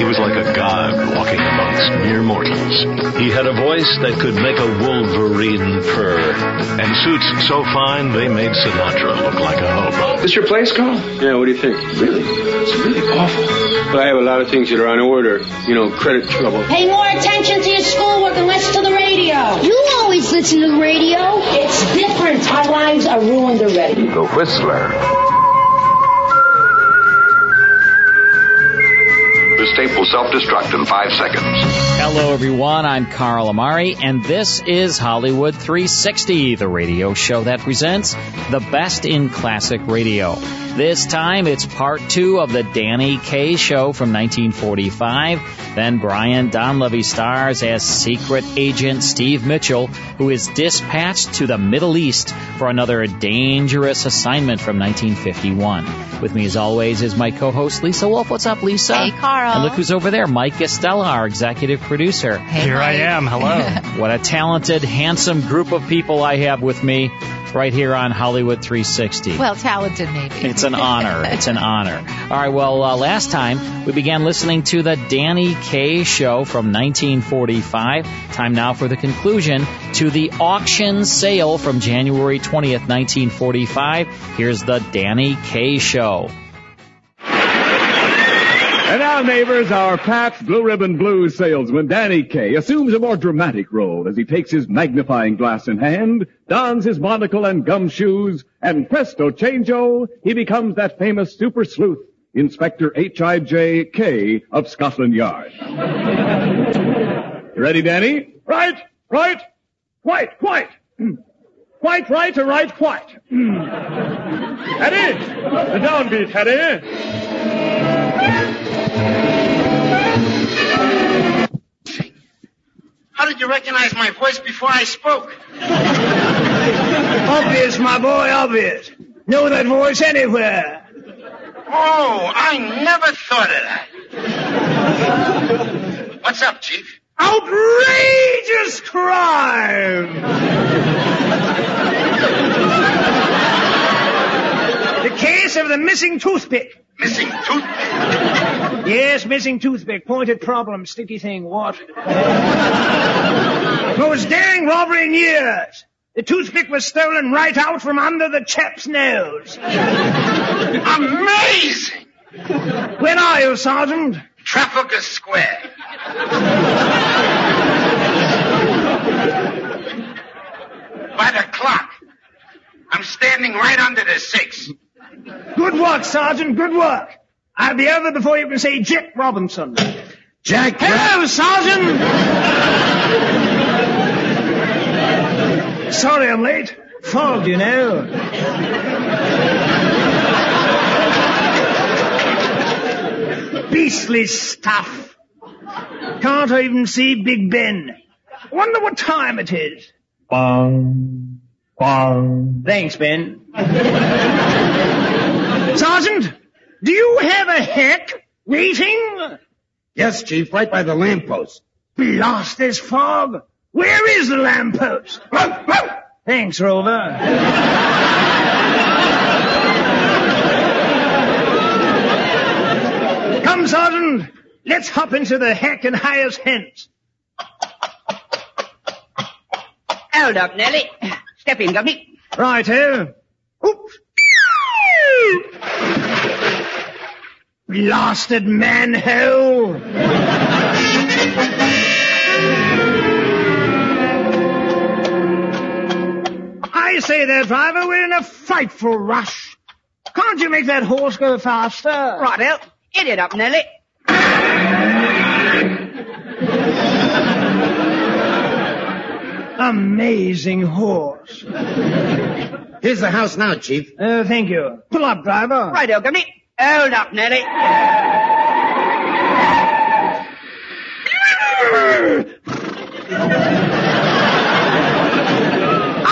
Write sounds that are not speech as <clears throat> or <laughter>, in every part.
He was like a god walking amongst mere mortals. He had a voice that could make a wolverine purr, and suits so fine they made Sinatra look like a hobo. This your place, Carl? Yeah, what do you think? Really? It's really awful. But I have a lot of things that are on order. You know, credit trouble. Pay more attention to your schoolwork and less to the radio. You always listen to the radio. It's different. Our lives are ruined already. The Whistler. Tape will self-destruct in five seconds. Hello everyone, I'm Carl Amari, and this is Hollywood 360, the radio show that presents the best in classic radio. This time it's part two of the Danny Kaye show from 1945. Then Brian Donlevy stars as secret agent Steve Mitchell, who is dispatched to the Middle East for another dangerous assignment from 1951. With me as always is my co-host Lisa Wolf. What's up, Lisa? Hey, Carl. And look who's over there, Mike Estella, our executive producer. Hey, Here I am. Hello. <laughs> What a talented, handsome group of people I have with me right here on Hollywood 360. Well, talented maybe. It's an honor. <laughs> It's an honor. All right. Well, uh, last time we began listening to the Danny Kaye show from 1945. Time now for the conclusion to the auction sale from January 20th, 1945. Here's the Danny Kaye show. And now, neighbors, our Pabst Blue Ribbon Blues salesman, Danny Kaye, assumes a more dramatic role as he takes his magnifying glass in hand, dons his monocle and gum shoes, and presto changeo, he becomes that famous super sleuth, Inspector H.I.J. K of Scotland Yard. You ready, Danny? Right, right, quite, quite. <clears throat> Quite right or right, quite. <clears throat> Eddie, the downbeat, Eddie. How did you recognize my voice before I spoke? <laughs> Obvious, my boy, obvious. Know that voice anywhere. Oh, I never thought of that. <laughs> What's up, Chief? Outrageous crime! <laughs> the case of the missing toothpick. Missing toothpick? Yes, missing toothpick. Pointed problem. Sticky thing. What? <laughs> Most daring robbery in years. The toothpick was stolen right out from under the chap's nose. <laughs> Amazing! Where are you, Sergeant? Trafalgar Square. By the clock. I'm standing right under the six. Good work, Sergeant. Good work. I'll be over before you can say Jack Robinson. Jack. Hello, Sergeant! Sorry I'm late. Fog, you know. Beastly stuff. Can't even see Big Ben. Wonder what time it is. Bong, bong. Thanks, Ben. Sergeant, do you have a hack waiting? Yes, Chief, right by the lamppost. Blast this fog. Where is the lamppost? Thanks, Rover. Come, Sergeant. Let's hop into the hack and hire hence. Hold up, Nellie. Step in, Governor. Righto. Blasted manhole. I say there, driver, we're in a frightful rush. Can't you make that horse go faster? Right out. Hit it up, Nellie. Amazing horse. Here's the house now, Chief. Uh, thank you. Pull up, driver. Right out, Governor. Hold up, Nellie.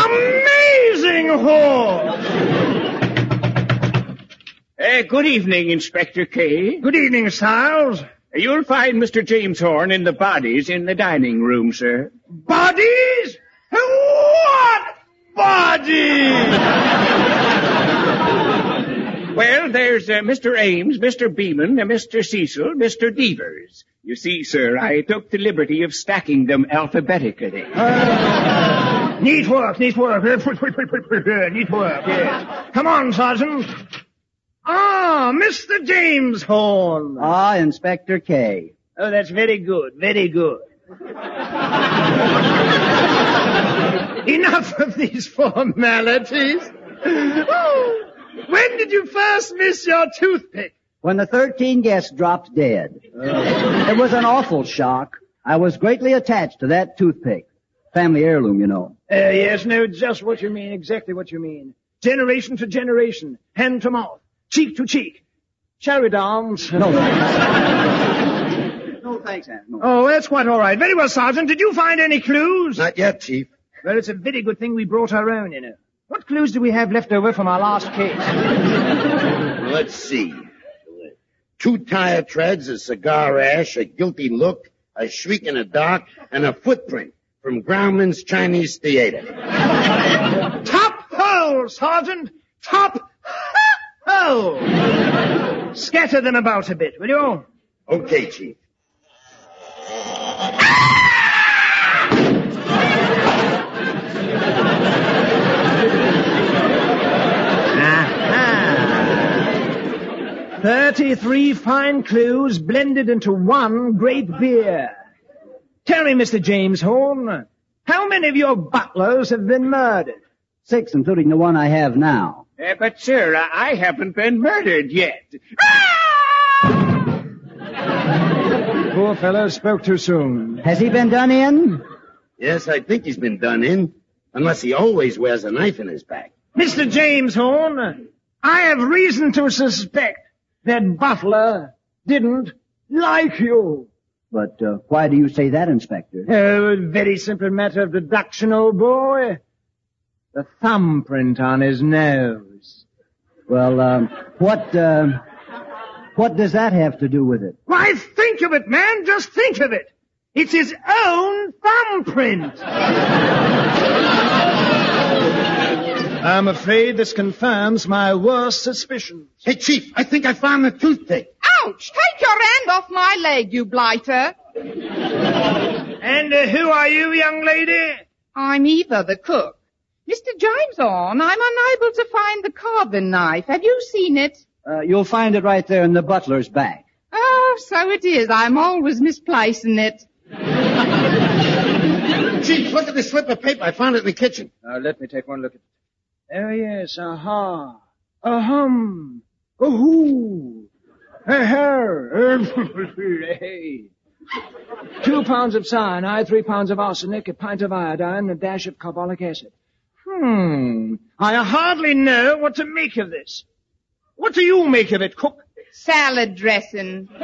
Amazing horse. Uh, good evening, Inspector Kay. Good evening, Stiles. You'll find Mr. James Horn in the bodies in the dining room, sir. Bodies? What body! Well, there's uh, Mr. Ames, Mr. Beeman, uh, Mr. Cecil, Mr. Devers. You see, sir, I took the liberty of stacking them alphabetically. Uh, <laughs> neat work, neat work. neat work, yes. Come on, Sergeant. Ah, Mr. James Horn. Ah, Inspector K. Oh, that's very good, very good. <laughs> Enough of these formalities. Oh, <laughs> when did you first miss your toothpick? When the 13 guests dropped dead. It was an awful shock. I was greatly attached to that toothpick. Family heirloom, you know. Uh, yes, no, just what you mean, exactly what you mean. Generation to generation, hand to mouth, cheek to cheek. Cherry we dance? No, thanks. no, thanks, Aunt. No. Oh, that's quite all right. Very well, Sergeant. Did you find any clues? Not yet, Chief. Well, it's a very good thing we brought our own, you know. What clues do we have left over from our last case? <laughs> Let's see. Two tire treads, a cigar ash, a guilty look, a shriek in the dark, and a footprint from Grauman's Chinese Theater. <laughs> Top hole, Sergeant! Top hole! Scatter them about a bit, will you? Okay, Chief. Thirty-three fine clues blended into one great beer. Tell me, Mr. James Horn, how many of your butlers have been murdered? Six, including the one I have now. Uh, but, sir, I haven't been murdered yet. Poor fellow spoke too soon. Has he been done in? Yes, I think he's been done in. Unless he always wears a knife in his back. Mr. James Horn, I have reason to suspect that Butler didn't like you. But uh, why do you say that, Inspector? Oh, a very simple matter of deduction, old boy. The thumbprint on his nose. Well, um, what, uh, what does that have to do with it? Why, think of it, man. Just think of it. It's his own thumbprint. <laughs> I'm afraid this confirms my worst suspicions. Hey, Chief, I think I found the toothpick. Ouch! Take your hand off my leg, you blighter. And uh, who are you, young lady? I'm Eva, the cook. Mr. James Horn, I'm unable to find the carving knife. Have you seen it? Uh, you'll find it right there in the butler's bag. Oh, so it is. I'm always misplacing it. Chief, look at this slip of paper. I found it in the kitchen. Now, let me take one look at it. Oh, yes, aha. Ahum. Ahoo. Hey. Two pounds of cyanide, three pounds of arsenic, a pint of iodine, and a dash of carbolic acid. Hmm. I hardly know what to make of this. What do you make of it, cook? Salad dressing. <laughs>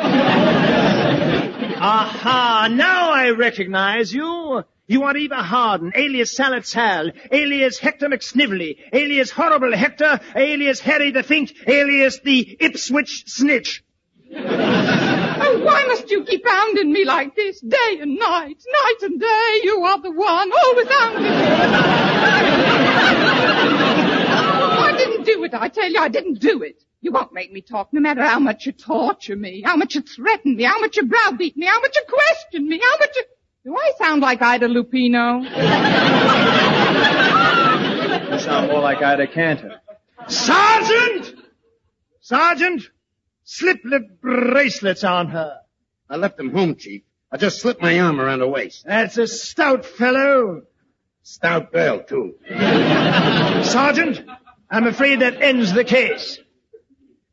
Aha, now I recognize you. You are Eve Arden, alias Salad Sal, alias Hector McSnively, alias Horrible Hector, alias Harry the Fink, alias the Ipswich Snitch. <laughs> Oh, why must you keep hounding me like this, day and night, night and day? You are the one, always hounding me. <laughs> I didn't do it, I tell you, I didn't do it. You won't make me talk no matter how much you torture me, how much you threaten me, how much you browbeat me, how much you question me, how much you... Do I sound like Ida Lupino? You sound more like Ida Cantor. Sergeant! Sergeant! Slip the bracelets on her. I left them home, Chief. I just slipped my arm around her waist. That's a stout fellow. Stout girl, too. Sergeant, I'm afraid that ends the case.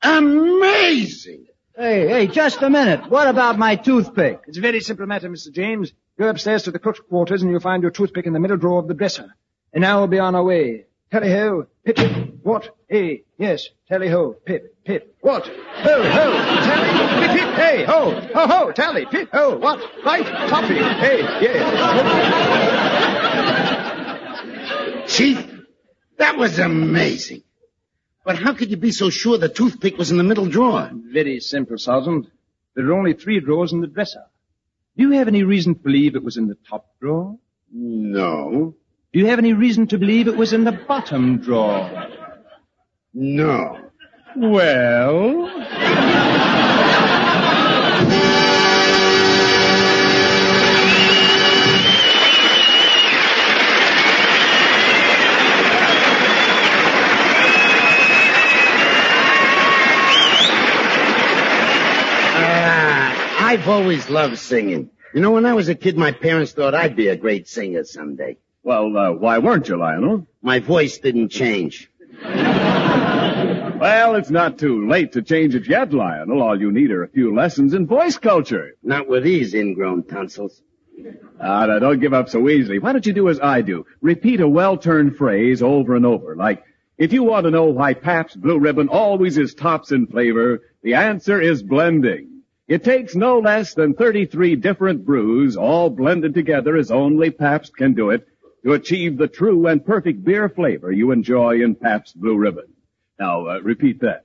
Amazing! Hey, hey, just a minute. What about my toothpick? It's a very simple matter, Mr. James. Go upstairs to the cook's quarters and you'll find your toothpick in the middle drawer of the dresser. And now we'll be on our way. Tally-ho, pip, pip, what, hey, yes, tally-ho, pip, pip, what, ho, ho, tally, pip, pip, hey, ho, ho, ho, tally, pip, ho, what, right, toffee, hey, yeah. Chief, that was amazing. But how could you be so sure the toothpick was in the middle drawer? Very simple, Sergeant. There are only three drawers in the dresser. Do you have any reason to believe it was in the top drawer? No. Do you have any reason to believe it was in the bottom drawer? No. Well? I've always loved singing. You know, when I was a kid, my parents thought I'd be a great singer someday. Well, uh, why weren't you, Lionel? My voice didn't change. Well, it's not too late to change it yet, Lionel. All you need are a few lessons in voice culture. Not with these ingrown tonsils. Ah, now don't give up so easily. Why don't you do as I do? Repeat a well-turned phrase over and over, like, if you want to know why Pabst Blue Ribbon always is tops in flavor, the answer is blending. It takes no less than 33 different brews, all blended together as only Pabst can do it, to achieve the true and perfect beer flavor you enjoy in Pabst Blue Ribbon. Now, uh, repeat that.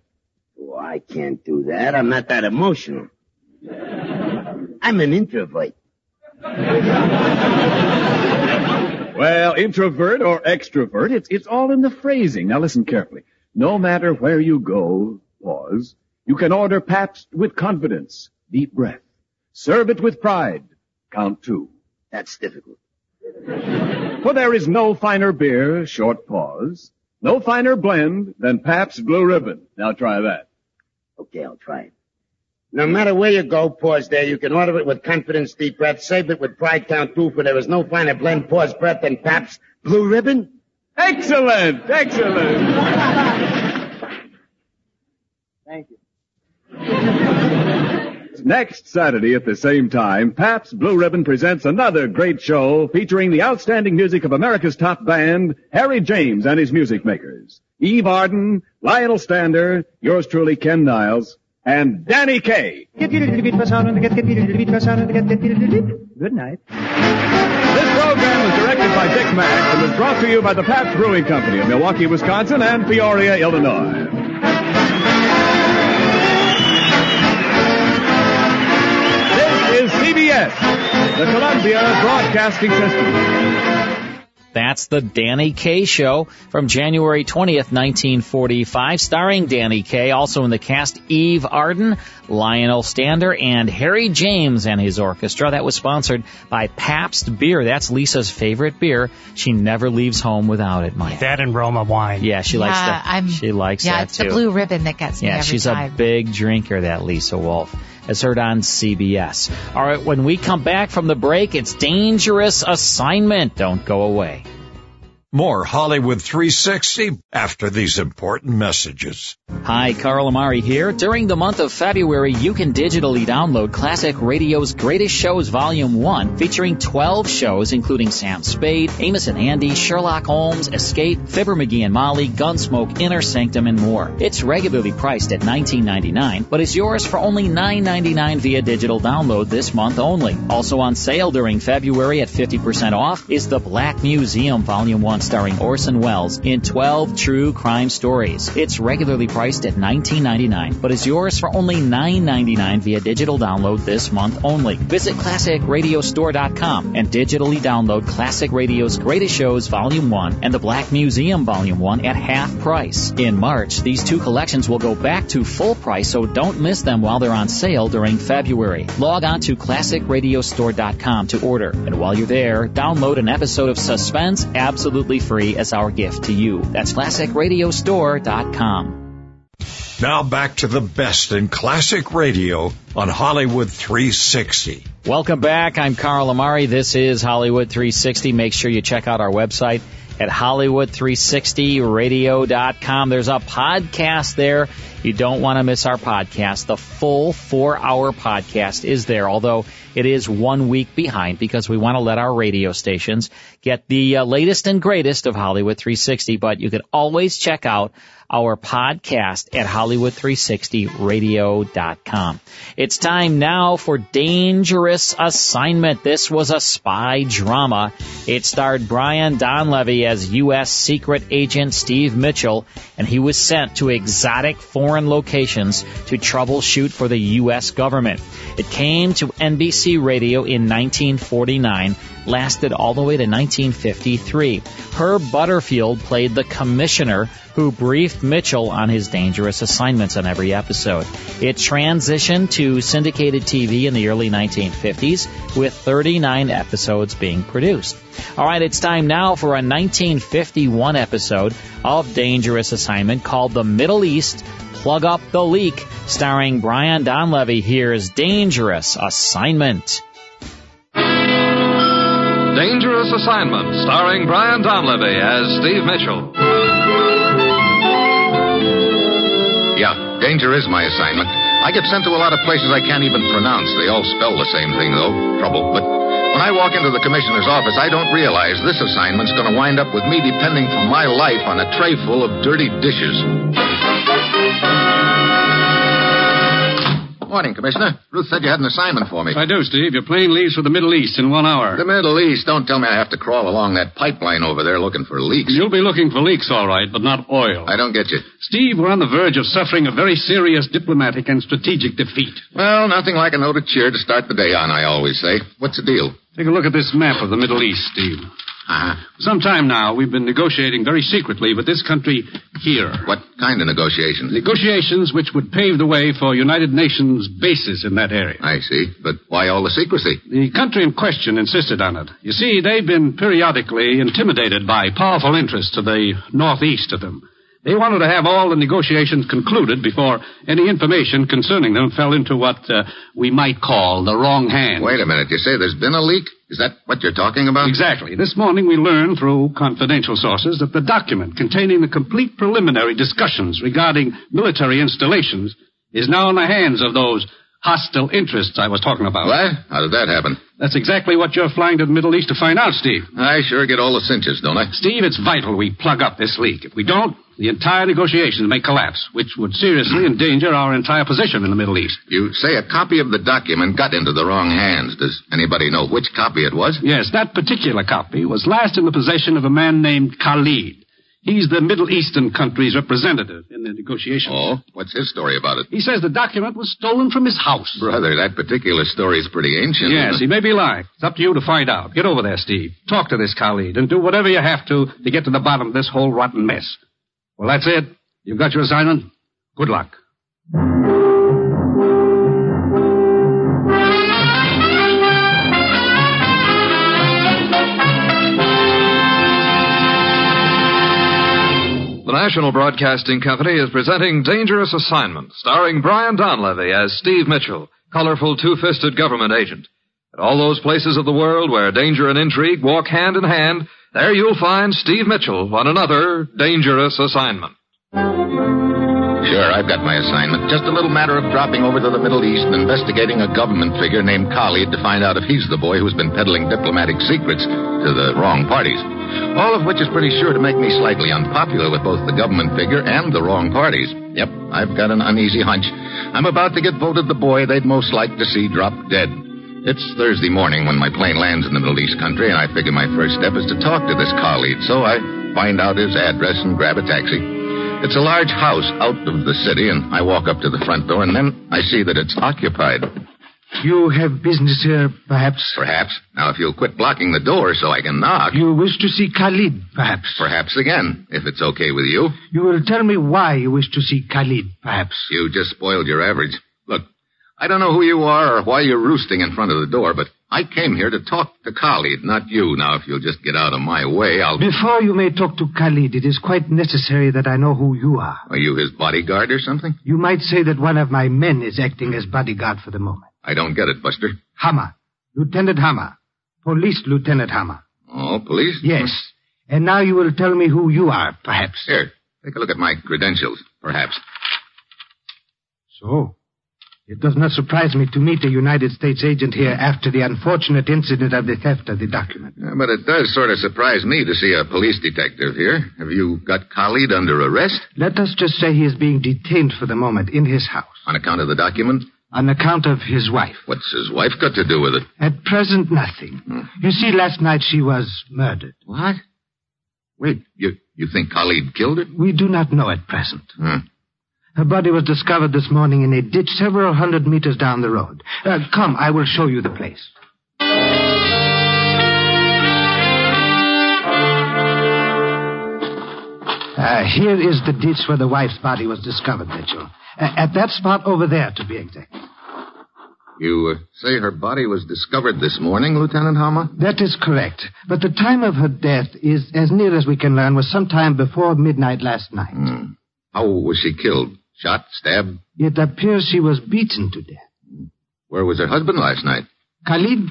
Oh, I can't do that. I'm not that emotional. I'm an introvert. Well, introvert or extrovert, it's, it's all in the phrasing. Now listen carefully. No matter where you go, pause, you can order Pabst with confidence. Deep breath. Serve it with pride. Count two. That's difficult. For there is no finer beer, short pause, no finer blend than Pabst Blue Ribbon. Now try that. Okay, I'll try it. No matter where you go, pause there. You can order it with confidence, deep breath. Save it with pride, count two, for there is no finer blend, pause, breath than Pabst Blue Ribbon. Excellent! Excellent! <laughs> Thank you. <laughs> Next Saturday at the same time, Pabst Blue Ribbon presents another great show featuring the outstanding music of America's top band, Harry James and his music makers. Eve Arden, Lionel Stander, yours truly Ken Niles, and Danny Kaye. Good night. This program was directed by Dick Mack and was brought to you by the Pabst Brewing Company of Milwaukee, Wisconsin and Peoria, Illinois. CBS, the Columbia Broadcasting System. That's the Danny Kaye Show from January 20th, 1945, starring Danny Kaye, also in the cast Eve Arden, Lionel Stander, and Harry James and his orchestra. That was sponsored by Pabst Beer. That's Lisa's favorite beer. She never leaves home without it, Mike. That and Roma wine. Yeah, she likes Yeah, that. I'm- she likes yeah, that it's too. the blue ribbon that gets me Yeah, she's time. a big drinker, that Lisa Wolf. As heard on CBS. All right, when we come back from the break, it's Dangerous Assignment. Don't go away. More Hollywood 360 after these important messages. Hi, Carl Amari here. During the month of February, you can digitally download Classic Radio's Greatest Shows Volume 1, featuring 12 shows including Sam Spade, Amos and Andy, Sherlock Holmes, Escape, Fibber McGee and Molly, Gunsmoke, Inner Sanctum, and more. It's regularly priced at $19.99, but is yours for only $9.99 via digital download this month only. Also on sale during February at 50% off is The Black Museum Volume 1 starring Orson Welles in 12 true crime stories. It's regularly priced at $19.99, but is yours for only $9.99 via digital download this month only. Visit ClassicRadiostore.com and digitally download Classic Radio's Greatest Shows Volume 1 and The Black Museum Volume 1 at half price. In March, these two collections will go back to full price, so don't miss them while they're on sale during February. Log on to ClassicRadiostore.com to order, and while you're there, download an episode of Suspense absolutely free as our gift to you. That's ClassicRadiostore.com. Now back to the best in classic radio on Hollywood 360. Welcome back. I'm Carl Amari. This is Hollywood 360. Make sure you check out our website at Hollywood360radio.com. There's a podcast there. You don't want to miss our podcast. The full four hour podcast is there, although it is one week behind because we want to let our radio stations get the uh, latest and greatest of Hollywood 360, but you can always check out our podcast at Hollywood360radio.com. It's time now for Dangerous Assignment. This was a spy drama. It starred Brian Donlevy as U.S. Secret Agent Steve Mitchell, and he was sent to exotic foreign locations to troubleshoot for the U.S. government. It came to NBC Radio in 1949, lasted all the way to 1953. Herb Butterfield played the commissioner who briefed Mitchell on his dangerous assignments on every episode. It transitioned to syndicated TV in the early 1950s, with 39 episodes being produced. All right, it's time now for a 1951 episode of Dangerous Assignment called The Middle East Plug Up the Leak, starring Brian Donlevy. Here's Dangerous Assignment. Dangerous Assignment, starring Brian Donlevy as Steve Mitchell. Yeah, danger is my assignment. I get sent to a lot of places I can't even pronounce. They all spell the same thing, though. Trouble. But when I walk into the commissioner's office, I don't realize this assignment's going to wind up with me depending for my life on a tray full of dirty dishes. Good morning, Commissioner. Ruth said you had an assignment for me. I do, Steve. Your plane leaves for the Middle East in one hour. The Middle East? Don't tell me I have to crawl along that pipeline over there looking for leaks. You'll be looking for leaks, all right, but not oil. I don't get you. Steve, we're on the verge of suffering a very serious diplomatic and strategic defeat. Well, nothing like a note of cheer to start the day on, I always say. What's the deal? Take a look at this map of the Middle East, Steve. Uh-huh. Some time now, we've been negotiating very secretly with this country here. What kind of negotiations? Negotiations which would pave the way for United Nations bases in that area. I see. But why all the secrecy? The country in question insisted on it. You see, they've been periodically intimidated by powerful interests to the northeast of them. They wanted to have all the negotiations concluded before any information concerning them fell into what uh, we might call the wrong hands. Wait a minute. You say there's been a leak? Is that what you're talking about? Exactly. This morning we learned through confidential sources that the document containing the complete preliminary discussions regarding military installations is now in the hands of those hostile interests I was talking about. What? How did that happen? That's exactly what you're flying to the Middle East to find out, Steve. I sure get all the cinches, don't I? Steve, it's vital we plug up this leak. If we don't, the entire negotiations may collapse, which would seriously endanger our entire position in the Middle East. You say a copy of the document got into the wrong hands. Does anybody know which copy it was? Yes, that particular copy was last in the possession of a man named Khalid. He's the Middle Eastern country's representative in the negotiations. Oh, what's his story about it? He says the document was stolen from his house. Brother, that particular story is pretty ancient. Yes, he may be lying. It's up to you to find out. Get over there, Steve. Talk to this Khalid and do whatever you have to to get to the bottom of this whole rotten mess. Well, that's it. You've got your assignment. Good luck. National Broadcasting Company is presenting Dangerous Assignment, starring Brian Donlevy as Steve Mitchell, colorful two-fisted government agent. At all those places of the world where danger and intrigue walk hand in hand, there you'll find Steve Mitchell on another dangerous assignment. Sure, I've got my assignment. Just a little matter of dropping over to the Middle East and investigating a government figure named Khalid to find out if he's the boy who's been peddling diplomatic secrets to the wrong parties. All of which is pretty sure to make me slightly unpopular with both the government figure and the wrong parties. Yep, I've got an uneasy hunch. I'm about to get voted the boy they'd most like to see drop dead. It's Thursday morning when my plane lands in the Middle East country, and I figure my first step is to talk to this Khalid. So I find out his address and grab a taxi. It's a large house out of the city, and I walk up to the front door, and then I see that it's occupied. You have business here, perhaps? Perhaps. Now, if you'll quit blocking the door so I can knock. You wish to see Khalid, perhaps? Perhaps again, if it's okay with you. You will tell me why you wish to see Khalid, perhaps. You just spoiled your average. I don't know who you are or why you're roosting in front of the door, but I came here to talk to Khalid, not you. Now, if you'll just get out of my way, I'll. Before you may talk to Khalid, it is quite necessary that I know who you are. Are you his bodyguard or something? You might say that one of my men is acting as bodyguard for the moment. I don't get it, Buster. Hammer. Lieutenant Hammer. Police Lieutenant Hammer. Oh, police? Yes. And now you will tell me who you are, perhaps. Here, take a look at my credentials, perhaps. So, it does not surprise me to meet a United States agent here after the unfortunate incident of the theft of the document. Yeah, but it does sort of surprise me to see a police detective here. Have you got Khalid under arrest? Let us just say he is being detained for the moment in his house. On account of the document? On account of his wife. What's his wife got to do with it? At present, nothing. Hmm. You see, last night she was murdered. What? Wait, you you think Khalid killed her? We do not know at present. Hmm. Her body was discovered this morning in a ditch several hundred meters down the road. Uh, come, I will show you the place. Uh, here is the ditch where the wife's body was discovered, Mitchell. Uh, at that spot over there, to be exact. You uh, say her body was discovered this morning, Lieutenant Hama? That is correct. But the time of her death is, as near as we can learn, was sometime before midnight last night. Hmm. How was she killed? Shot? Stabbed? It appears she was beaten to death. Where was her husband last night? Khalid?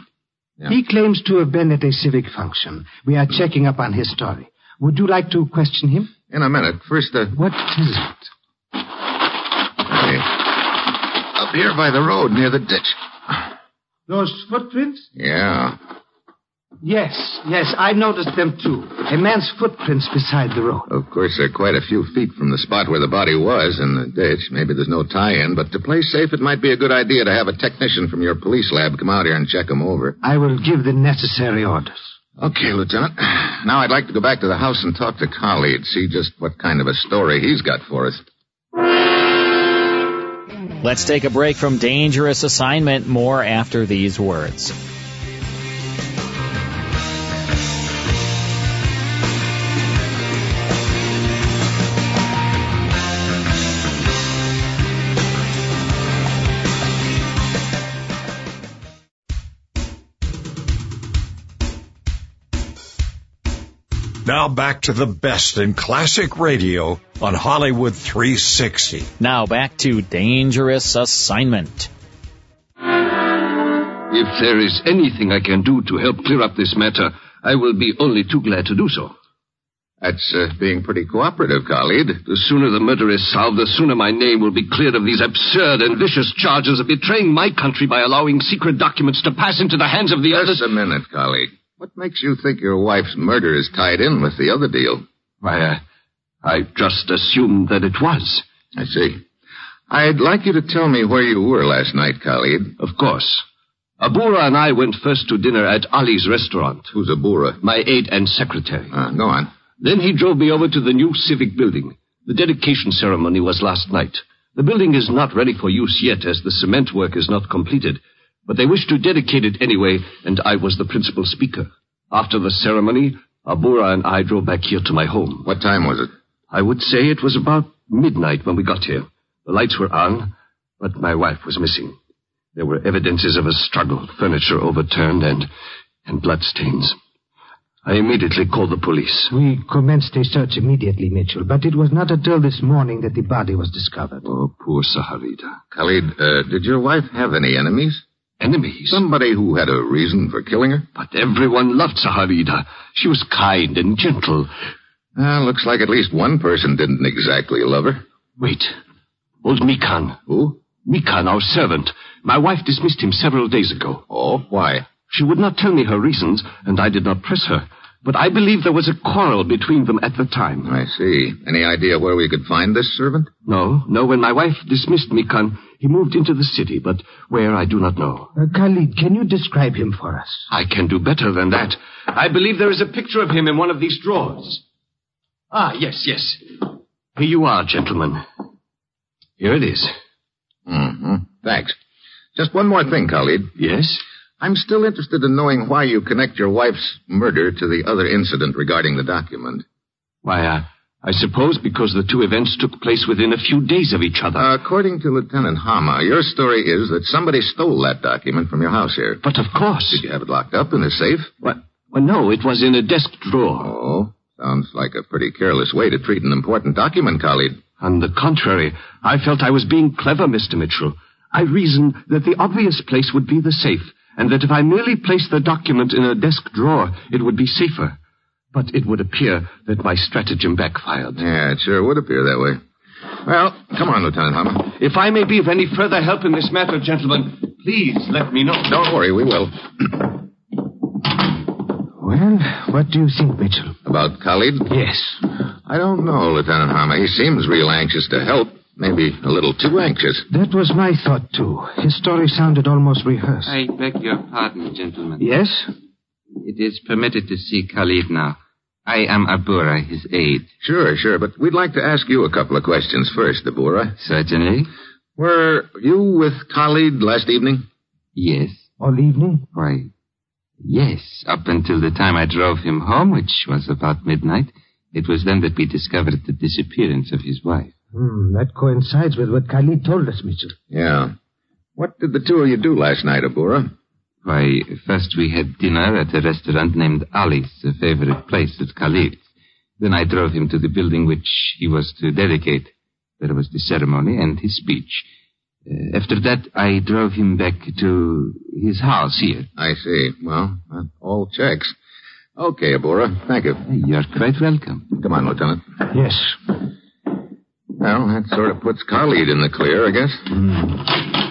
Yeah. He claims to have been at a civic function. We are checking up on his story. Would you like to question him? In a minute. First, uh... What is it? Hey. Up here by the road near the ditch. Those footprints? Yeah. Yes, yes, I noticed them too. A man's footprints beside the road. Of course, they're quite a few feet from the spot where the body was in the ditch. Maybe there's no tie-in, but to play safe, it might be a good idea to have a technician from your police lab come out here and check them over. I will give the necessary orders. Okay, Lieutenant. Now I'd like to go back to the house and talk to Khalid, see just what kind of a story he's got for us. Let's take a break from Dangerous Assignment. More after these words. Now back to the best in classic radio on Hollywood 360. Now back to Dangerous Assignment. If there is anything I can do to help clear up this matter, I will be only too glad to do so. That's uh, being pretty cooperative, Khalid. The sooner the murder is solved, the sooner my name will be cleared of these absurd and vicious charges of betraying my country by allowing secret documents to pass into the hands of the others. Just a minute, Khalid. What makes you think your wife's murder is tied in with the other deal? Why, uh, I just assumed that it was. I see. I'd like you to tell me where you were last night, Khalid. Of course. Abura and I went first to dinner at Ali's restaurant. Who's Abura? My aide and secretary. Uh, go on. Then he drove me over to the new civic building. The dedication ceremony was last night. The building is not ready for use yet as the cement work is not completed. But they wished to dedicate it anyway, and I was the principal speaker. After the ceremony, Abura and I drove back here to my home. What time was it? I would say it was about midnight when we got here. The lights were on, but my wife was missing. There were evidences of a struggle, furniture overturned, and, and bloodstains. I immediately called the police. We commenced a search immediately, Mitchell, but it was not until this morning that the body was discovered. Oh, poor Saharita. Khalid, uh, did your wife have any enemies? Enemies? Somebody who had a reason for killing her? But everyone loved Saharida. She was kind and gentle. Uh, looks like at least one person didn't exactly love her. Wait. Old Mikan. Who? Mikan, our servant. My wife dismissed him several days ago. Oh, why? She would not tell me her reasons, and I did not press her. But I believe there was a quarrel between them at the time. I see. Any idea where we could find this servant? No, no. When my wife dismissed Mikan, he moved into the city, but where I do not know. Uh, Khalid, can you describe him for us? I can do better than that. I believe there is a picture of him in one of these drawers. Ah, yes, yes. Here you are, gentlemen. Here it is. Mm-hmm. Thanks. Just one more thing, Khalid. Yes? I'm still interested in knowing why you connect your wife's murder to the other incident regarding the document. Why, uh, I suppose because the two events took place within a few days of each other. Uh, according to Lieutenant Hama, your story is that somebody stole that document from your house here. But of course. Did you have it locked up in a safe? What? Well, no, it was in a desk drawer. Oh, sounds like a pretty careless way to treat an important document, Khalid. On the contrary, I felt I was being clever, Mr. Mitchell. I reasoned that the obvious place would be the safe, and that if I merely placed the document in a desk drawer, it would be safer. But it would appear that my stratagem backfired. Yeah, it sure would appear that way. Well, come on, Lieutenant Hama. If I may be of any further help in this matter, gentlemen, please let me know. Don't worry, we will. Well, what do you think, Mitchell? About Khalid? Yes. I don't know, Lieutenant Hama. He seems real anxious to help. Maybe a little too anxious. That was my thought, too. His story sounded almost rehearsed. I beg your pardon, gentlemen. Yes? It is permitted to see Khalid now. I am Abura, his aide. Sure, sure, but we'd like to ask you a couple of questions first, Abura. Certainly. Were you with Khalid last evening? Yes. All evening? Why, yes. Up until the time I drove him home, which was about midnight. It was then that we discovered the disappearance of his wife. Hmm, that coincides with what Khalid told us, Mitchell. Yeah. What did the two of you do last night, Abura? Why, first we had dinner at a restaurant named Ali's, a favorite place at Khalid. Then I drove him to the building which he was to dedicate. There was the ceremony and his speech. Uh, after that, I drove him back to his house here. I see. Well, that all checks. Okay, Abura. Thank you. You're quite welcome. Come on, Lieutenant. Yes. Well, that sort of puts Khalid in the clear, I guess. Mm.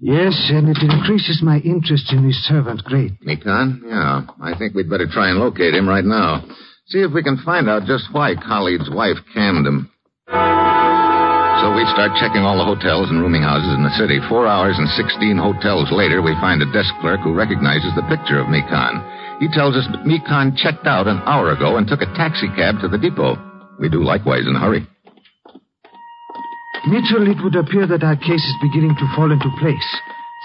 Yes, and it increases my interest in this servant great. Mikan? Yeah. I think we'd better try and locate him right now. See if we can find out just why Khalid's wife canned him. So we start checking all the hotels and rooming houses in the city. Four hours and 16 hotels later, we find a desk clerk who recognizes the picture of Mikan. He tells us that Mikan checked out an hour ago and took a taxi cab to the depot. We do likewise in a hurry. Mitchell, it would appear that our case is beginning to fall into place.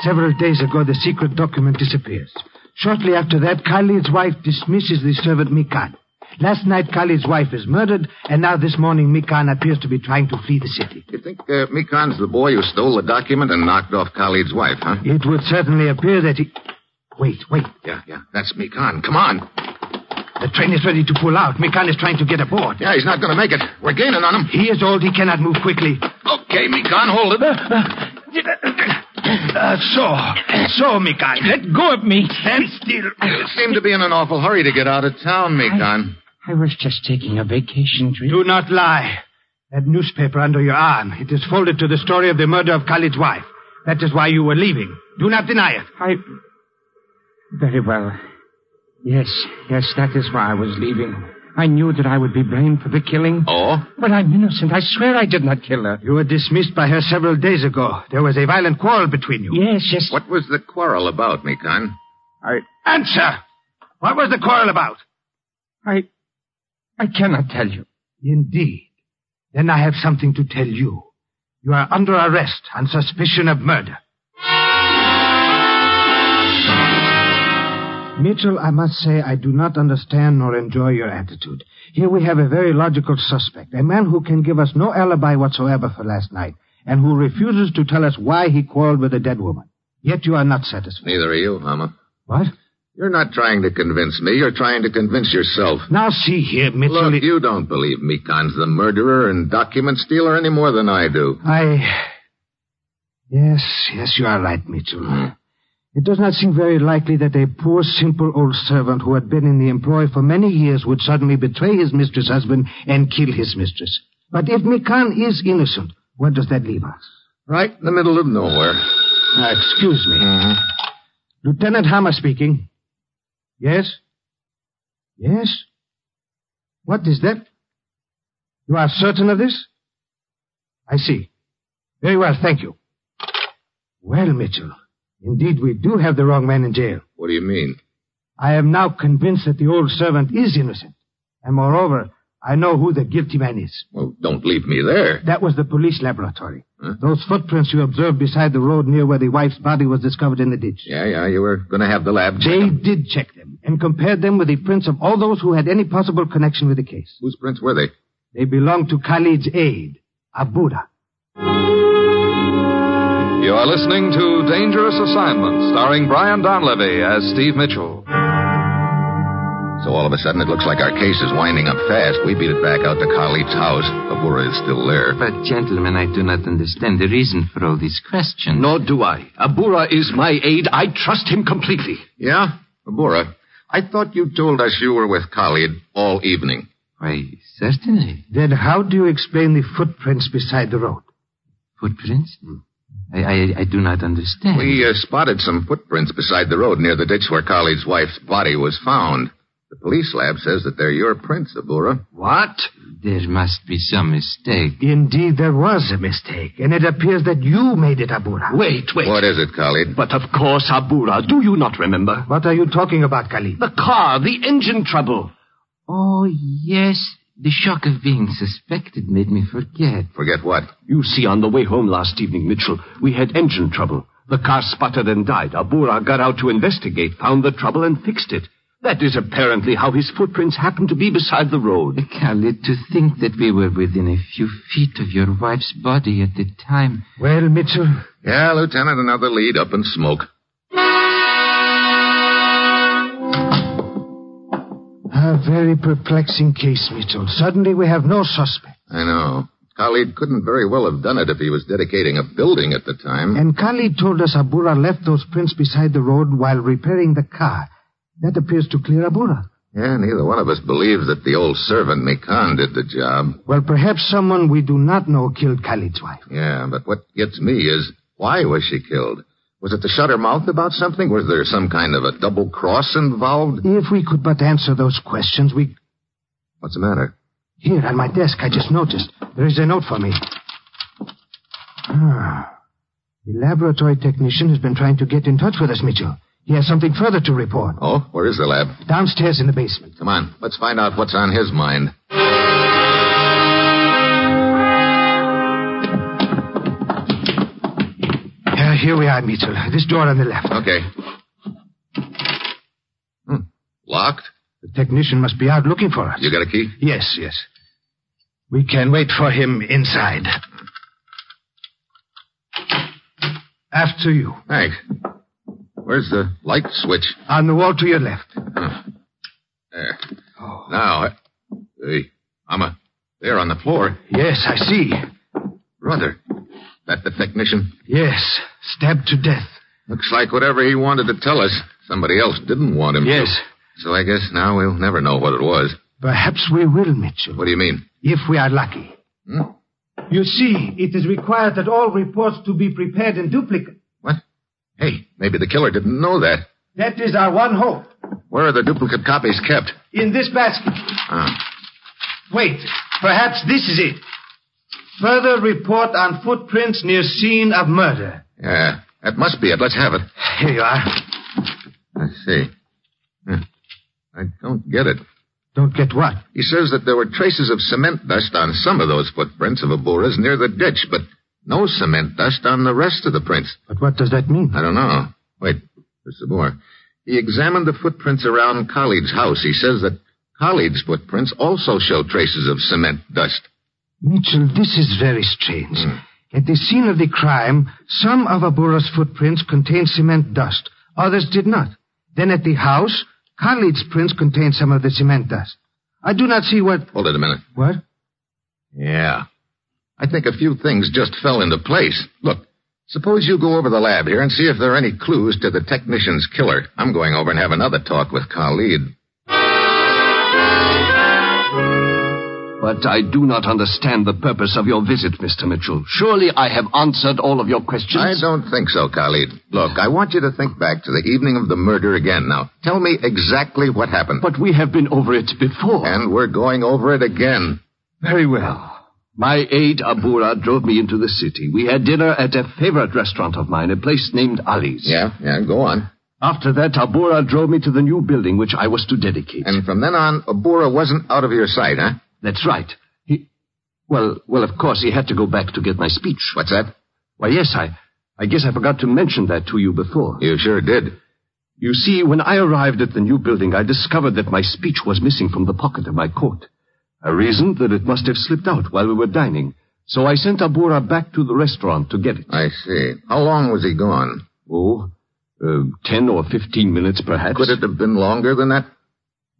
Several days ago, the secret document disappears. Shortly after that, Khalid's wife dismisses the servant Mikan. Last night, Khalid's wife is murdered, and now this morning, Mikan appears to be trying to flee the city. You think uh, Mikan's the boy who stole the document and knocked off Khalid's wife, huh? It would certainly appear that he. Wait, wait. Yeah, yeah. That's Mikan. Come on. The train is ready to pull out. Mikan is trying to get aboard. Yeah, he's not going to make it. We're gaining on him. He is old. He cannot move quickly. Okay, Mikan, hold it. Uh, so, so, Mikan. Let go of me. Stand still. You seem to be in an awful hurry to get out of town, Mikan. I was just taking a vacation trip. Do not lie. That newspaper under your arm. It is folded to the story of the murder of Khalid's wife. That is why you were leaving. Do not deny it. I. Very well. Yes, yes, that is why I was leaving. I knew that I would be blamed for the killing. Oh? But I'm innocent. I swear I did not kill her. You were dismissed by her several days ago. There was a violent quarrel between you. Yes, yes. What was the quarrel about, Mikan? I. Answer! What was the quarrel about? I. I cannot tell you. Indeed. Then I have something to tell you. You are under arrest on suspicion of murder. Mitchell, I must say I do not understand nor enjoy your attitude. Here we have a very logical suspect, a man who can give us no alibi whatsoever for last night, and who refuses to tell us why he quarreled with a dead woman. Yet you are not satisfied. Neither are you, Hama. What? You're not trying to convince me. You're trying to convince yourself. Now see here, Mitchell. Look, you don't believe Mikan's the murderer and document stealer any more than I do. I. Yes, yes, you are right, Mitchell. Hmm. It does not seem very likely that a poor, simple old servant who had been in the employ for many years would suddenly betray his mistress' husband and kill his mistress. But if Mikan is innocent, where does that leave us? Right in the middle of nowhere. Uh, excuse me. Mm-hmm. Lieutenant Hammer speaking. Yes? Yes? What is that? You are certain of this? I see. Very well, thank you. Well, Mitchell, indeed we do have the wrong man in jail. What do you mean? I am now convinced that the old servant is innocent. And moreover, I know who the guilty man is. Well, don't leave me there. That was the police laboratory. Huh? Those footprints you observed beside the road near where the wife's body was discovered in the ditch. Yeah, yeah, you were going to have the lab check They them. did check them and compared them with the prints of all those who had any possible connection with the case. Whose prints were they? They belonged to Khalid's aide, Abura. You are listening to Dangerous Assignment, starring Brian Donlevy as Steve Mitchell. So all of a sudden it looks like our case is winding up fast. We beat it back out to Khalid's house. Abura is still there. But, gentlemen, I do not understand the reason for all these questions. Nor do I. Abura is my aide. I trust him completely. Yeah? Abura, I thought you told us you were with Khalid all evening. Why, certainly. Then how do you explain the footprints beside the road? Footprints? Hmm. I, I, I do not understand. We uh, spotted some footprints beside the road near the ditch where Khalid's wife's body was found. The police lab says that they're your prints, Abura. What? There must be some mistake. Indeed, there was a mistake, and it appears that you made it, Abura. Wait, wait. What is it, Khalid? But of course, Abura. Do you not remember? What are you talking about, Khalid? The car, the engine trouble. Oh, yes. The shock of being suspected made me forget. Forget what? You see, on the way home last evening, Mitchell, we had engine trouble. The car sputtered and died. Abura got out to investigate, found the trouble, and fixed it. That is apparently how his footprints happened to be beside the road. Khalid, to think that we were within a few feet of your wife's body at the time. Well, Mitchell? Yeah, Lieutenant, another lead up in smoke. A very perplexing case, Mitchell. Suddenly we have no suspect. I know. Khalid couldn't very well have done it if he was dedicating a building at the time. And Khalid told us Abura left those prints beside the road while repairing the car. That appears to clear Abura. Yeah, neither one of us believes that the old servant Mikan did the job. Well, perhaps someone we do not know killed Khalid's wife. Yeah, but what gets me is why was she killed? Was it to shut her mouth about something? Was there some kind of a double cross involved? If we could but answer those questions, we. What's the matter? Here, on my desk, I just noticed. There is a note for me. Ah. The laboratory technician has been trying to get in touch with us, Mitchell. He has something further to report. Oh, where is the lab? Downstairs in the basement. Come on, let's find out what's on his mind. Here we are, Mitchell. This door on the left. Okay. Hmm. Locked? The technician must be out looking for us. You got a key? Yes, yes. We can wait for him inside. After you. Thanks. Where's the light switch? On the wall to your left. Huh. There. Oh. Now, hey, I'm a, there on the floor. Yes, I see. Brother, that the technician? Yes, stabbed to death. Looks like whatever he wanted to tell us, somebody else didn't want him yes. to. So I guess now we'll never know what it was. Perhaps we will, Mitchell. What do you mean? If we are lucky. Hmm? You see, it is required that all reports to be prepared in duplicate. What? Hey, maybe the killer didn't know that. That is our one hope. Where are the duplicate copies kept? In this basket. Ah. Wait, perhaps this is it. Further report on footprints near scene of murder. Yeah, that must be it. Let's have it. Here you are. I see. I don't get it. Don't get what? He says that there were traces of cement dust on some of those footprints of Abura's near the ditch, but no cement dust on the rest of the prints. But what does that mean? I don't know. Wait, there's some more. He examined the footprints around Khalid's house. He says that Khalid's footprints also show traces of cement dust. Mitchell, this is very strange. Hmm. At the scene of the crime, some of Abura's footprints contained cement dust. Others did not. Then at the house, Khalid's prints contained some of the cement dust. I do not see what... Hold it a minute. What? Yeah. I think a few things just fell into place. Look, suppose you go over the lab here and see if there are any clues to the technician's killer. I'm going over and have another talk with Khalid. But I do not understand the purpose of your visit, Mr. Mitchell. Surely I have answered all of your questions. I don't think so, Khalid. Look, I want you to think back to the evening of the murder again now. Tell me exactly what happened. But we have been over it before. And we're going over it again. Very well. My aide, Abura, drove me into the city. We had dinner at a favorite restaurant of mine, a place named Ali's. Yeah, yeah, go on. After that, Abura drove me to the new building which I was to dedicate. And from then on, Abura wasn't out of your sight, huh? That's right. He, well, well, of course, he had to go back to get my speech. What's that? Why, yes, I, I guess I forgot to mention that to you before. You sure did. You see, when I arrived at the new building, I discovered that my speech was missing from the pocket of my coat. I reasoned that it must have slipped out while we were dining. So I sent Abura back to the restaurant to get it. I see. How long was he gone? Oh, uh, ten or fifteen minutes, perhaps. Could it have been longer than that?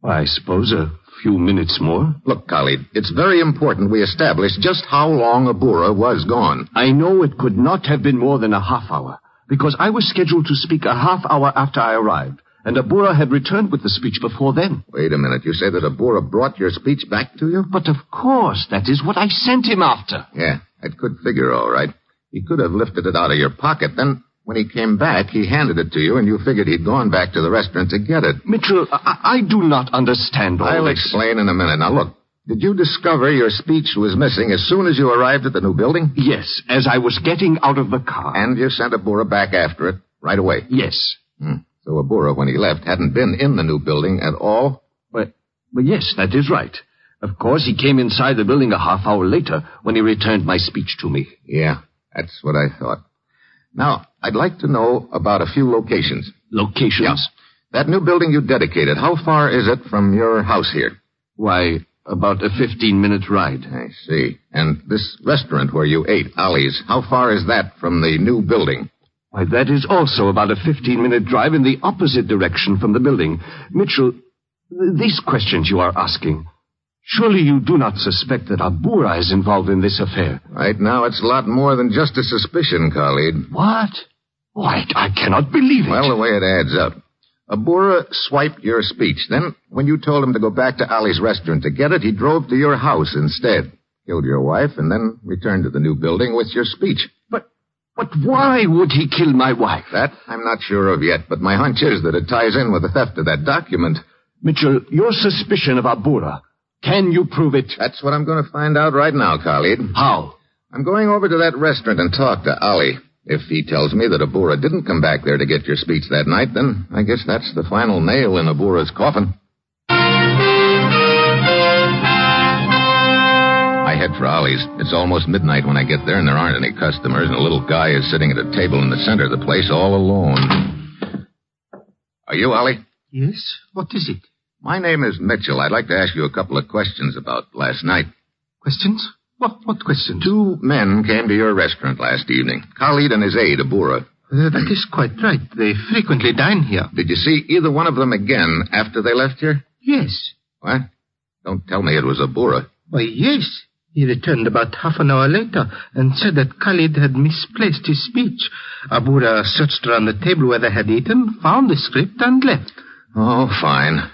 I suppose a few minutes more. Look, Khalid, it's very important we establish just how long Abura was gone. I know it could not have been more than a half hour, because I was scheduled to speak a half hour after I arrived, and Abura had returned with the speech before then. Wait a minute. You say that Abura brought your speech back to you? But of course, that is what I sent him after. Yeah, that could figure all right. He could have lifted it out of your pocket. Then, when he came back, he handed it to you, and you figured he'd gone back to the restaurant to get it. Mitchell, I, I do not understand all I'll this. explain in a minute. Now, look. Did you discover your speech was missing as soon as you arrived at the new building? Yes, as I was getting out of the car. And you sent Abura back after it right away? Yes. Hmm. So Abura, when he left, hadn't been in the new building at all? But, Well, yes, that is right. Of course, he came inside the building a half hour later when he returned my speech to me. Yeah, that's what I thought. Now, I'd like to know about a few locations. Locations? Yeah. That new building you dedicated, how far is it from your house here? Why, about a 15 minute ride. I see. And this restaurant where you ate, Ali's, how far is that from the new building? Why, that is also about a 15 minute drive in the opposite direction from the building. Mitchell, these questions you are asking. Surely you do not suspect that Abura is involved in this affair. Right now, it's a lot more than just a suspicion, Khalid. What? Why, I cannot believe it. Well, the way it adds up. Abura swiped your speech. Then, when you told him to go back to Ali's restaurant to get it, he drove to your house instead. Killed your wife and then returned to the new building with your speech. But, but why would he kill my wife? That I'm not sure of yet, but my hunch is that it ties in with the theft of that document. Mitchell, your suspicion of Abura, can you prove it? That's what I'm going to find out right now, Khalid. How? I'm going over to that restaurant and talk to Ali. If he tells me that Abura didn't come back there to get your speech that night, then I guess that's the final nail in Abura's coffin. I head for Ali's. It's almost midnight when I get there, and there aren't any customers, and a little guy is sitting at a table in the center of the place all alone. Are you Ali? Yes? What is it? My name is Mitchell. I'd like to ask you a couple of questions about last night. Questions? What, what questions? Two men came to your restaurant last evening. Khalid and his aide, Abura. Uh, that is quite right. They frequently dine here. Did you see either one of them again after they left here? Yes. What? Don't tell me it was Abura. Why, yes. He returned about half an hour later and said that Khalid had misplaced his speech. Abura searched around the table where they had eaten, found the script, and left. Oh, fine.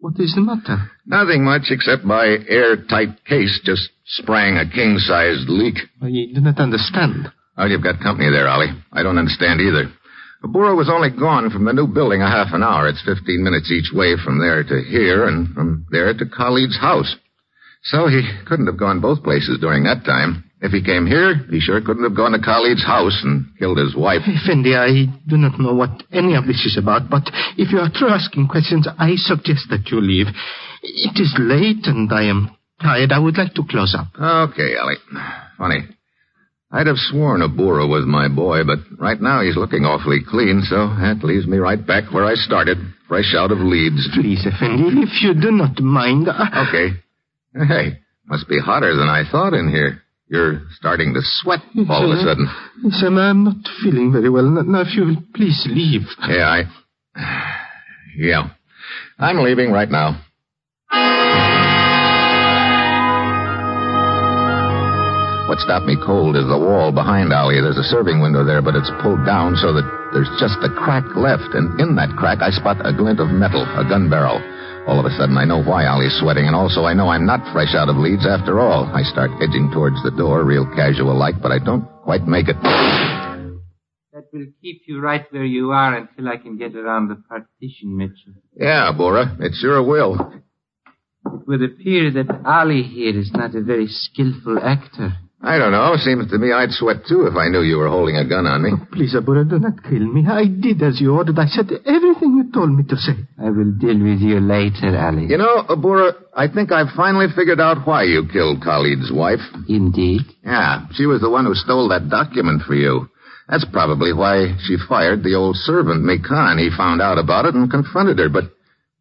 What is the matter? Nothing much except my airtight case just sprang a king-sized leak. I do not understand. Oh, you've got company there, Ali. I don't understand either. Abura was only gone from the new building a half an hour. It's 15 minutes each way from there to here and from there to Khalid's house. So he couldn't have gone both places during that time. If he came here, he sure couldn't have gone to Khalid's house and killed his wife. Effendi, I do not know what any of this is about, but if you are through asking questions, I suggest that you leave. It is late and I am tired. I would like to close up. Okay, Ali. Funny. I'd have sworn Abura was my boy, but right now he's looking awfully clean, so that leaves me right back where I started, fresh out of leads. Please, Effendi, if you do not mind. I... Okay. Hey, must be hotter than I thought in here. You're starting to sweat all of a sudden. I'm, I'm not feeling very well. Now, if you will please leave. Yeah, I. Yeah. I'm leaving right now. What stopped me cold is the wall behind Ali. There's a serving window there, but it's pulled down so that there's just a crack left. And in that crack, I spot a glint of metal, a gun barrel. All of a sudden, I know why Ali's sweating, and also I know I'm not fresh out of leads after all. I start edging towards the door, real casual like, but I don't quite make it. That will keep you right where you are until I can get around the partition, Mitchell. Yeah, Bora, it sure will. It would appear that Ali here is not a very skillful actor. I don't know. Seems to me I'd sweat too if I knew you were holding a gun on me. Oh, please, Abura, do not kill me. I did as you ordered. I said everything you told me to say. I will deal with you later, Ali. You know, Abura, I think I've finally figured out why you killed Khalid's wife. Indeed? Yeah, she was the one who stole that document for you. That's probably why she fired the old servant, Mikan. He found out about it and confronted her, but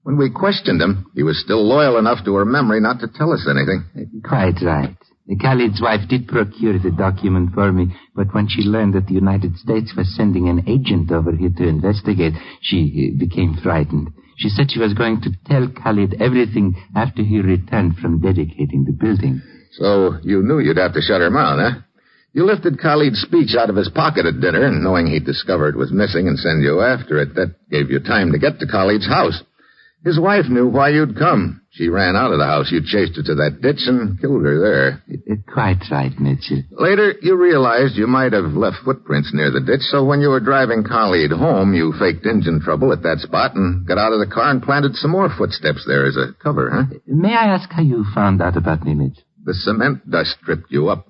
when we questioned him, he was still loyal enough to her memory not to tell us anything. Quite right. Khalid's wife did procure the document for me, but when she learned that the United States was sending an agent over here to investigate, she uh, became frightened. She said she was going to tell Khalid everything after he returned from dedicating the building. So you knew you'd have to shut her mouth, huh? You lifted Khalid's speech out of his pocket at dinner, and knowing he'd discover it was missing and send you after it, that gave you time to get to Khalid's house. His wife knew why you'd come. She ran out of the house. You chased her to that ditch and killed her there. It, it, quite right, Mitchell. Later, you realized you might have left footprints near the ditch, so when you were driving Khalid home, you faked engine trouble at that spot and got out of the car and planted some more footsteps there as a cover, huh? May I ask how you found out about me, Mitch? The cement dust tripped you up.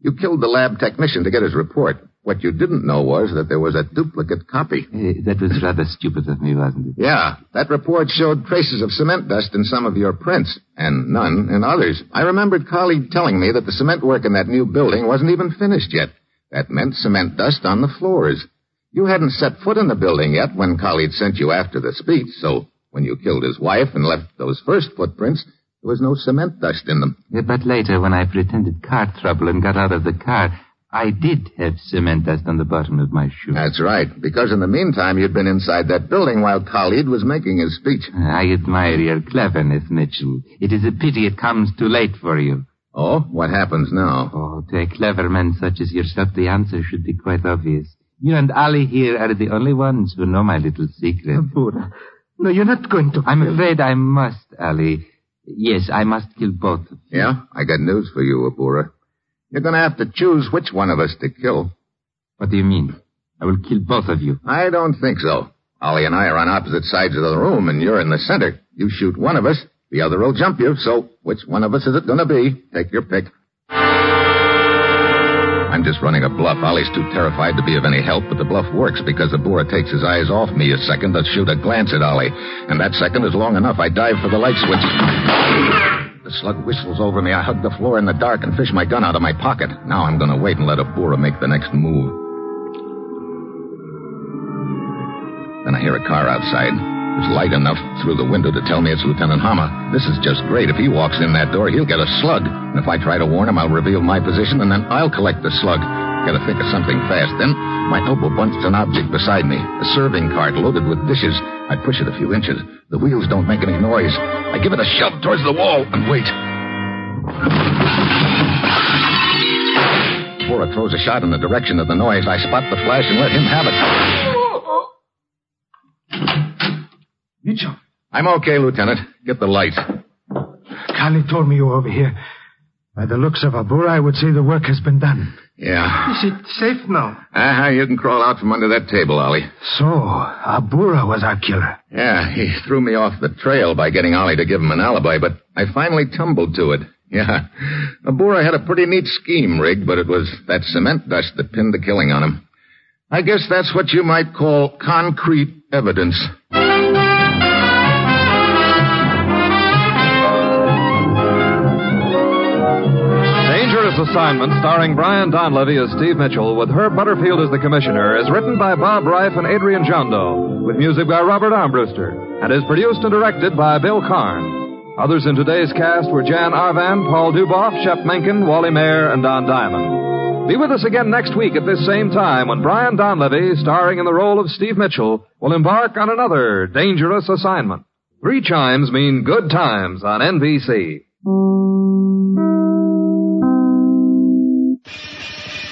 You killed the lab technician to get his report. What you didn't know was that there was a duplicate copy. Uh, that was rather stupid of me, wasn't it? Yeah, that report showed traces of cement dust in some of your prints, and none in others. I remembered Khalid telling me that the cement work in that new building wasn't even finished yet. That meant cement dust on the floors. You hadn't set foot in the building yet when Khalid sent you after the speech, so when you killed his wife and left those first footprints, there was no cement dust in them. Yeah, but later, when I pretended car trouble and got out of the car, I did have cement dust on the bottom of my shoe. That's right, because in the meantime you'd been inside that building while Khalid was making his speech. I admire your cleverness, Mitchell. It is a pity it comes too late for you. Oh, what happens now? Oh, to a clever man such as yourself, the answer should be quite obvious. You and Ali here are the only ones who know my little secret. Abura, No, you're not going to. I'm afraid I must, Ali. Yes, I must kill both of you. Yeah? I got news for you, Abura. You're gonna have to choose which one of us to kill. What do you mean? I will kill both of you. I don't think so. Ali and I are on opposite sides of the room, and you're in the center. You shoot one of us, the other will jump you, so which one of us is it gonna be? Take your pick. I'm just running a bluff. Ali's too terrified to be of any help, but the bluff works because Abura takes his eyes off me a second to shoot a glance at Ali. And that second is long enough. I dive for the light switch. The slug whistles over me. I hug the floor in the dark and fish my gun out of my pocket. Now I'm going to wait and let Abura make the next move. Then I hear a car outside. There's light enough through the window to tell me it's Lieutenant Hama. This is just great. If he walks in that door, he'll get a slug. And if I try to warn him, I'll reveal my position, and then I'll collect the slug. Gotta think of something fast. Then my elbow bunts an object beside me. A serving cart loaded with dishes. I push it a few inches. The wheels don't make any noise. I give it a shove towards the wall and wait. Bora throws a shot in the direction of the noise. I spot the flash and let him have it. Mitchell. I'm okay, Lieutenant. Get the lights. Kali told me you were over here. By the looks of Abura, I would say the work has been done. Yeah. Is it safe now? Uh-huh. You can crawl out from under that table, Ali. So, Abura was our killer. Yeah, he threw me off the trail by getting Ali to give him an alibi, but I finally tumbled to it. <laughs> Yeah. Abura had a pretty neat scheme rigged, but it was that cement dust that pinned the killing on him. I guess that's what you might call concrete evidence. Assignment, starring Brian Donlevy as Steve Mitchell, with Herb Butterfield as the commissioner, is written by Bob Ryf and Adrian Gendot, with music by Robert Armbruster, and is produced and directed by Bill Karn. Others in today's cast were Jan Arvan, Paul Dubov, Shep Menken, Wally Mayer, and Don Diamond. Be with us again next week at this same time when Brian Donlevy, starring in the role of Steve Mitchell, will embark on another dangerous assignment. Three chimes mean good times on NBC.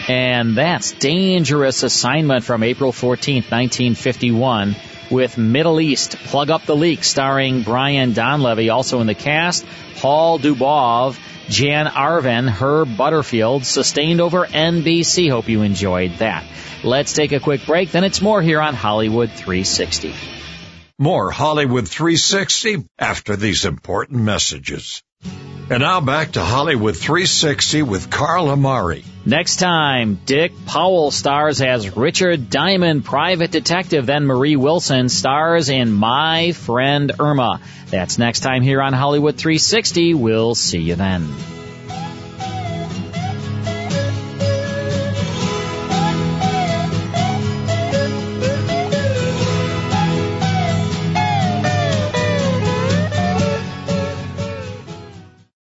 And that's Dangerous Assignment from April 14th, 1951 with Middle East, Plug Up the Leak, starring Brian Donlevy, also in the cast, Paul Dubov, Jan Arvan, Herb Butterfield, sustained over NBC. Hope you enjoyed that. Let's take a quick break, then it's more here on Hollywood 360. More Hollywood 360 after these important messages. And now back to Hollywood 360 with Carl Amari. Next time, Dick Powell stars as Richard Diamond, private detective. Then Marie Wilson stars in My Friend Irma. That's next time here on Hollywood 360. We'll see you then.